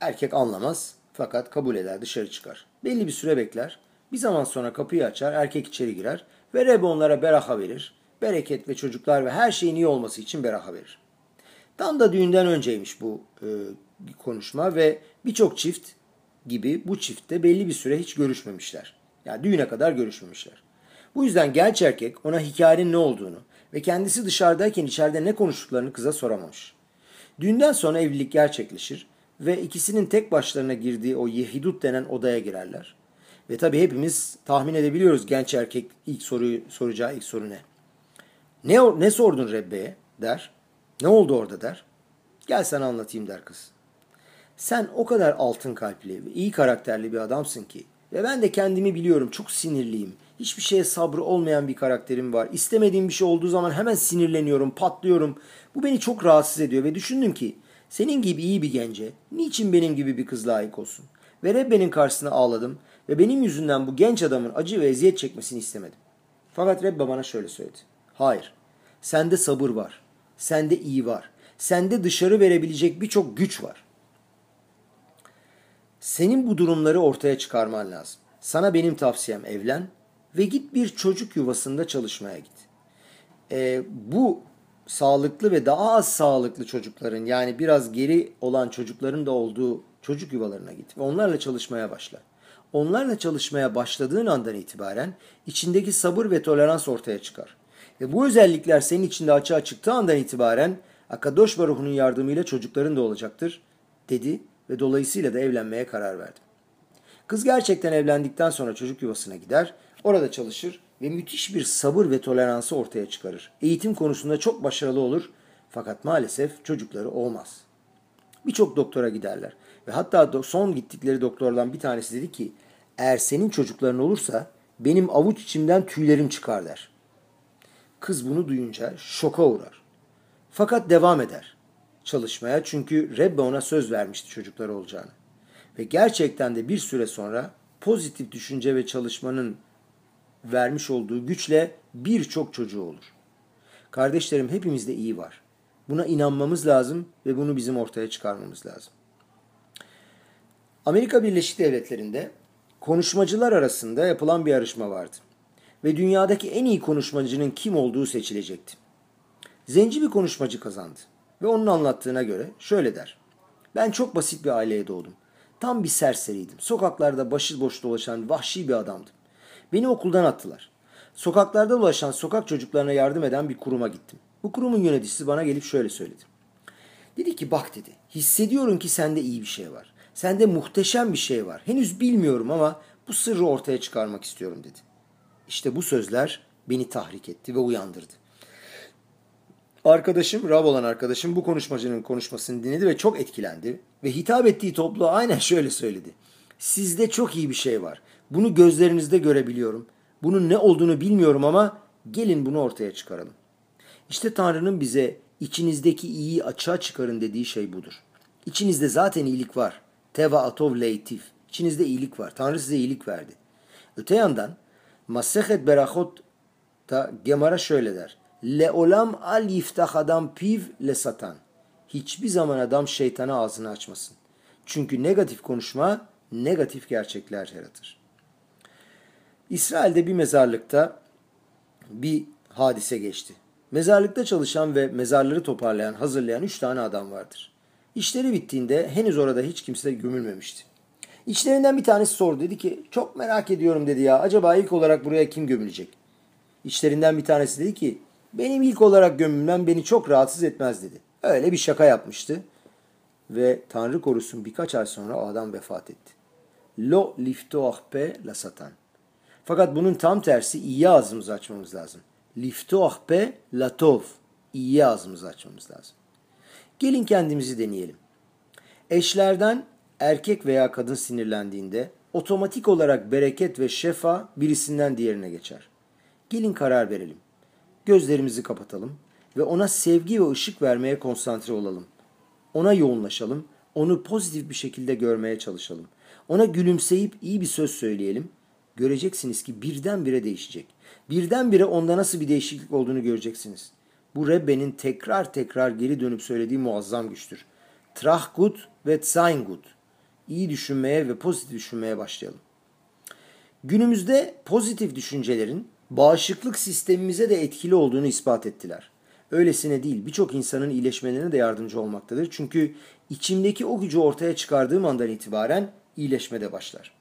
S1: Erkek anlamaz fakat kabul eder dışarı çıkar. Belli bir süre bekler. Bir zaman sonra kapıyı açar, erkek içeri girer ve Rebbe onlara beraha verir. Bereket ve çocuklar ve her şeyin iyi olması için beraha verir. Tam da düğünden önceymiş bu e, konuşma ve birçok çift gibi bu çiftte belli bir süre hiç görüşmemişler. Yani düğüne kadar görüşmemişler. Bu yüzden genç erkek ona hikayenin ne olduğunu ve kendisi dışarıdayken içeride ne konuştuklarını kıza soramamış. Düğünden sonra evlilik gerçekleşir ve ikisinin tek başlarına girdiği o yehidut denen odaya girerler. Ve tabii hepimiz tahmin edebiliyoruz genç erkek ilk soruyu soracağı ilk soru ne? Ne, ne sordun Rebbe'ye der. Ne oldu orada der. Gel sana anlatayım der kız. Sen o kadar altın kalpli iyi karakterli bir adamsın ki ve ben de kendimi biliyorum çok sinirliyim. Hiçbir şeye sabrı olmayan bir karakterim var. İstemediğim bir şey olduğu zaman hemen sinirleniyorum, patlıyorum. Bu beni çok rahatsız ediyor ve düşündüm ki senin gibi iyi bir gence niçin benim gibi bir kız layık olsun? Ve Rebbe'nin karşısına ağladım ve benim yüzümden bu genç adamın acı ve eziyet çekmesini istemedim. Fakat Rebbe bana şöyle söyledi. Hayır, sende sabır var, sende iyi var, sende dışarı verebilecek birçok güç var. Senin bu durumları ortaya çıkarman lazım. Sana benim tavsiyem evlen ve git bir çocuk yuvasında çalışmaya git. Ee, bu sağlıklı ve daha az sağlıklı çocukların yani biraz geri olan çocukların da olduğu çocuk yuvalarına git ve onlarla çalışmaya başla. Onlarla çalışmaya başladığın andan itibaren içindeki sabır ve tolerans ortaya çıkar. Ve bu özellikler senin içinde açığa çıktığı andan itibaren Akadosh Baruhu'nun yardımıyla çocukların da olacaktır dedi ve dolayısıyla da evlenmeye karar verdim. Kız gerçekten evlendikten sonra çocuk yuvasına gider, orada çalışır ve müthiş bir sabır ve toleransı ortaya çıkarır. Eğitim konusunda çok başarılı olur fakat maalesef çocukları olmaz. Birçok doktora giderler ve hatta son gittikleri doktordan bir tanesi dedi ki eğer senin çocukların olursa benim avuç içimden tüylerim çıkar der. Kız bunu duyunca şoka uğrar. Fakat devam eder çalışmaya çünkü Rebbe ona söz vermişti çocuklar olacağını. Ve gerçekten de bir süre sonra pozitif düşünce ve çalışmanın vermiş olduğu güçle birçok çocuğu olur. Kardeşlerim hepimizde iyi var. Buna inanmamız lazım ve bunu bizim ortaya çıkarmamız lazım. Amerika Birleşik Devletleri'nde konuşmacılar arasında yapılan bir yarışma vardı. Ve dünyadaki en iyi konuşmacının kim olduğu seçilecekti. Zenci bir konuşmacı kazandı. Ve onun anlattığına göre şöyle der. Ben çok basit bir aileye doğdum. Tam bir serseriydim. Sokaklarda başıboş dolaşan vahşi bir adamdım. Beni okuldan attılar. Sokaklarda dolaşan sokak çocuklarına yardım eden bir kuruma gittim. Bu kurumun yöneticisi bana gelip şöyle söyledi. Dedi ki bak dedi hissediyorum ki sende iyi bir şey var. Sende muhteşem bir şey var. Henüz bilmiyorum ama bu sırrı ortaya çıkarmak istiyorum dedi. İşte bu sözler beni tahrik etti ve uyandırdı. Arkadaşım, Rav olan arkadaşım bu konuşmacının konuşmasını dinledi ve çok etkilendi. Ve hitap ettiği toplu aynen şöyle söyledi. Sizde çok iyi bir şey var. Bunu gözlerinizde görebiliyorum. Bunun ne olduğunu bilmiyorum ama gelin bunu ortaya çıkaralım. İşte Tanrı'nın bize içinizdeki iyiyi açığa çıkarın dediği şey budur. İçinizde zaten iyilik var. Teva atov leitif. İçinizde iyilik var. Tanrı size iyilik verdi. Öte yandan Masehet Berachot da Gemara şöyle der. Leolam al yiftah adam piv le satan. Hiçbir zaman adam şeytana ağzını açmasın. Çünkü negatif konuşma negatif gerçekler yaratır. İsrail'de bir mezarlıkta bir hadise geçti. Mezarlıkta çalışan ve mezarları toparlayan, hazırlayan üç tane adam vardır. İşleri bittiğinde henüz orada hiç kimse gömülmemişti. İçlerinden bir tanesi sordu. Dedi ki çok merak ediyorum dedi ya. Acaba ilk olarak buraya kim gömülecek? İçlerinden bir tanesi dedi ki benim ilk olarak gömülmem beni çok rahatsız etmez dedi. Öyle bir şaka yapmıştı. Ve Tanrı korusun birkaç ay sonra o adam vefat etti. Lo liftoah pe la satan. Fakat bunun tam tersi iyi ağzımızı açmamız lazım. Liftoah pe la tov. İyi ağzımızı açmamız lazım. Gelin kendimizi deneyelim. Eşlerden erkek veya kadın sinirlendiğinde otomatik olarak bereket ve şefa birisinden diğerine geçer. Gelin karar verelim. Gözlerimizi kapatalım ve ona sevgi ve ışık vermeye konsantre olalım. Ona yoğunlaşalım, onu pozitif bir şekilde görmeye çalışalım. Ona gülümseyip iyi bir söz söyleyelim. Göreceksiniz ki birdenbire değişecek. Birdenbire onda nasıl bir değişiklik olduğunu göreceksiniz. Bu Rebbe'nin tekrar tekrar geri dönüp söylediği muazzam güçtür. Trach gut ve sein gut. İyi düşünmeye ve pozitif düşünmeye başlayalım. Günümüzde pozitif düşüncelerin bağışıklık sistemimize de etkili olduğunu ispat ettiler. Öylesine değil birçok insanın iyileşmelerine de yardımcı olmaktadır. Çünkü içimdeki o gücü ortaya çıkardığım andan itibaren iyileşme de başlar.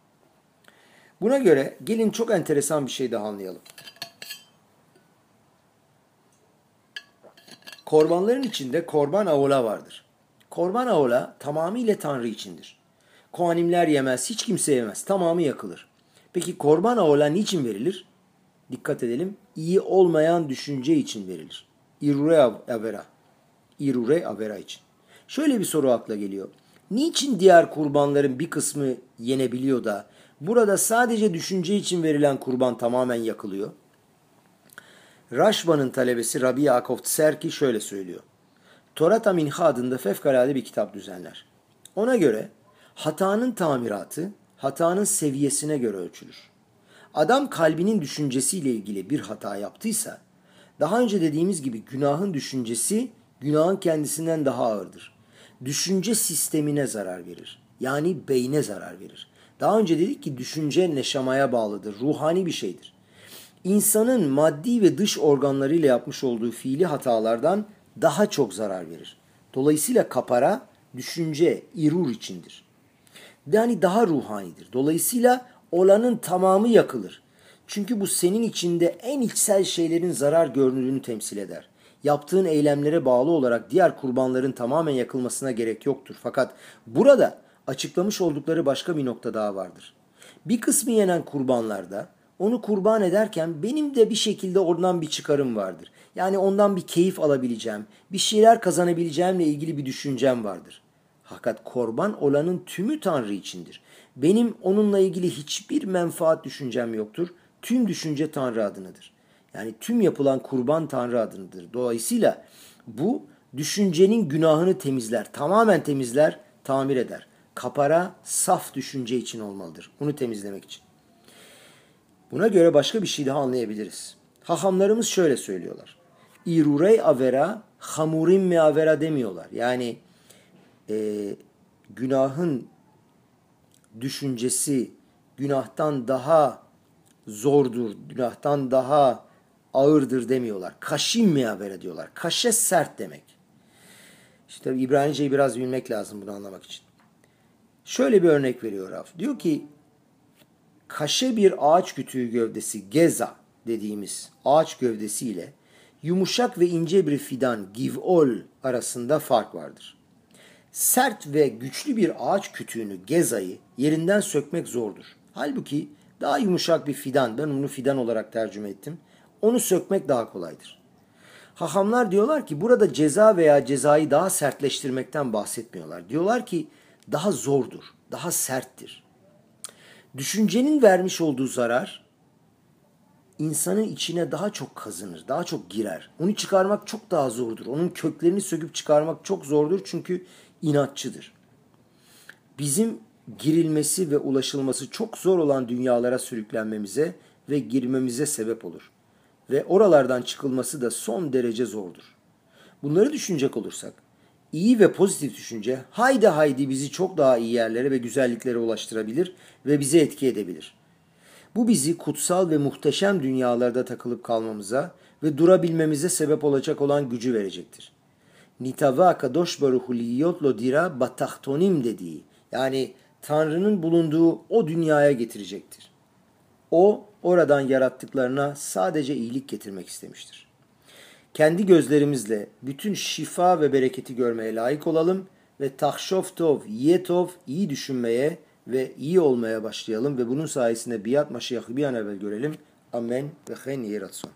S1: Buna göre gelin çok enteresan bir şey daha anlayalım. Korbanların içinde korban aola vardır. Korban aola tamamıyla Tanrı içindir. Kohanimler yemez, hiç kimse yemez. Tamamı yakılır. Peki korban aola niçin verilir? Dikkat edelim. İyi olmayan düşünce için verilir. İrure avera. İrure avera için. Şöyle bir soru akla geliyor. Niçin diğer kurbanların bir kısmı yenebiliyor da burada sadece düşünce için verilen kurban tamamen yakılıyor? Raşba'nın talebesi Rabbi Yaakov Tserki şöyle söylüyor. Torata Minha adında fevkalade bir kitap düzenler. Ona göre hatanın tamiratı hatanın seviyesine göre ölçülür. Adam kalbinin düşüncesiyle ilgili bir hata yaptıysa, daha önce dediğimiz gibi günahın düşüncesi günahın kendisinden daha ağırdır. Düşünce sistemine zarar verir. Yani beyne zarar verir. Daha önce dedik ki düşünce neşamaya bağlıdır, ruhani bir şeydir. İnsanın maddi ve dış organlarıyla yapmış olduğu fiili hatalardan daha çok zarar verir. Dolayısıyla kapara düşünce, irur içindir. Yani daha ruhanidir. Dolayısıyla olanın tamamı yakılır. Çünkü bu senin içinde en içsel şeylerin zarar görünürünü temsil eder. Yaptığın eylemlere bağlı olarak diğer kurbanların tamamen yakılmasına gerek yoktur. Fakat burada açıklamış oldukları başka bir nokta daha vardır. Bir kısmı yenen kurbanlarda onu kurban ederken benim de bir şekilde oradan bir çıkarım vardır. Yani ondan bir keyif alabileceğim, bir şeyler kazanabileceğimle ilgili bir düşüncem vardır. Fakat korban olanın tümü Tanrı içindir. Benim onunla ilgili hiçbir menfaat düşüncem yoktur. Tüm düşünce Tanrı adınıdır. Yani tüm yapılan kurban Tanrı adınıdır. Dolayısıyla bu düşüncenin günahını temizler. Tamamen temizler, tamir eder. Kapara saf düşünce için olmalıdır. Bunu temizlemek için. Buna göre başka bir şey daha anlayabiliriz. Hahamlarımız şöyle söylüyorlar. İrurey avera, hamurim mi avera demiyorlar. Yani e, günahın düşüncesi günahtan daha zordur, günahtan daha ağırdır demiyorlar. Kaşim mi avera diyorlar. Kaşe sert demek. İşte İbranice'yi biraz bilmek lazım bunu anlamak için. Şöyle bir örnek veriyor Raf. Diyor ki kaşe bir ağaç kütüğü gövdesi geza dediğimiz ağaç gövdesi ile yumuşak ve ince bir fidan givol arasında fark vardır. Sert ve güçlü bir ağaç kütüğünü gezayı yerinden sökmek zordur. Halbuki daha yumuşak bir fidan, ben onu fidan olarak tercüme ettim, onu sökmek daha kolaydır. Hahamlar diyorlar ki burada ceza veya cezayı daha sertleştirmekten bahsetmiyorlar. Diyorlar ki daha zordur, daha serttir. Düşüncenin vermiş olduğu zarar insanın içine daha çok kazınır, daha çok girer. Onu çıkarmak çok daha zordur. Onun köklerini söküp çıkarmak çok zordur çünkü inatçıdır. Bizim girilmesi ve ulaşılması çok zor olan dünyalara sürüklenmemize ve girmemize sebep olur. Ve oralardan çıkılması da son derece zordur. Bunları düşünecek olursak, iyi ve pozitif düşünce haydi haydi bizi çok daha iyi yerlere ve güzelliklere ulaştırabilir ve bizi etki edebilir. Bu bizi kutsal ve muhteşem dünyalarda takılıp kalmamıza ve durabilmemize sebep olacak olan gücü verecektir. Nitava kadosh baruhu liyot dira batahtonim dediği yani Tanrı'nın bulunduğu o dünyaya getirecektir. O oradan yarattıklarına sadece iyilik getirmek istemiştir. Kendi gözlerimizle bütün şifa ve bereketi görmeye layık olalım ve tahşof tov, yetov, iyi düşünmeye ve iyi olmaya başlayalım ve bunun sayesinde biat maşiyahı bir an evvel görelim. Amen ve hen yeratson.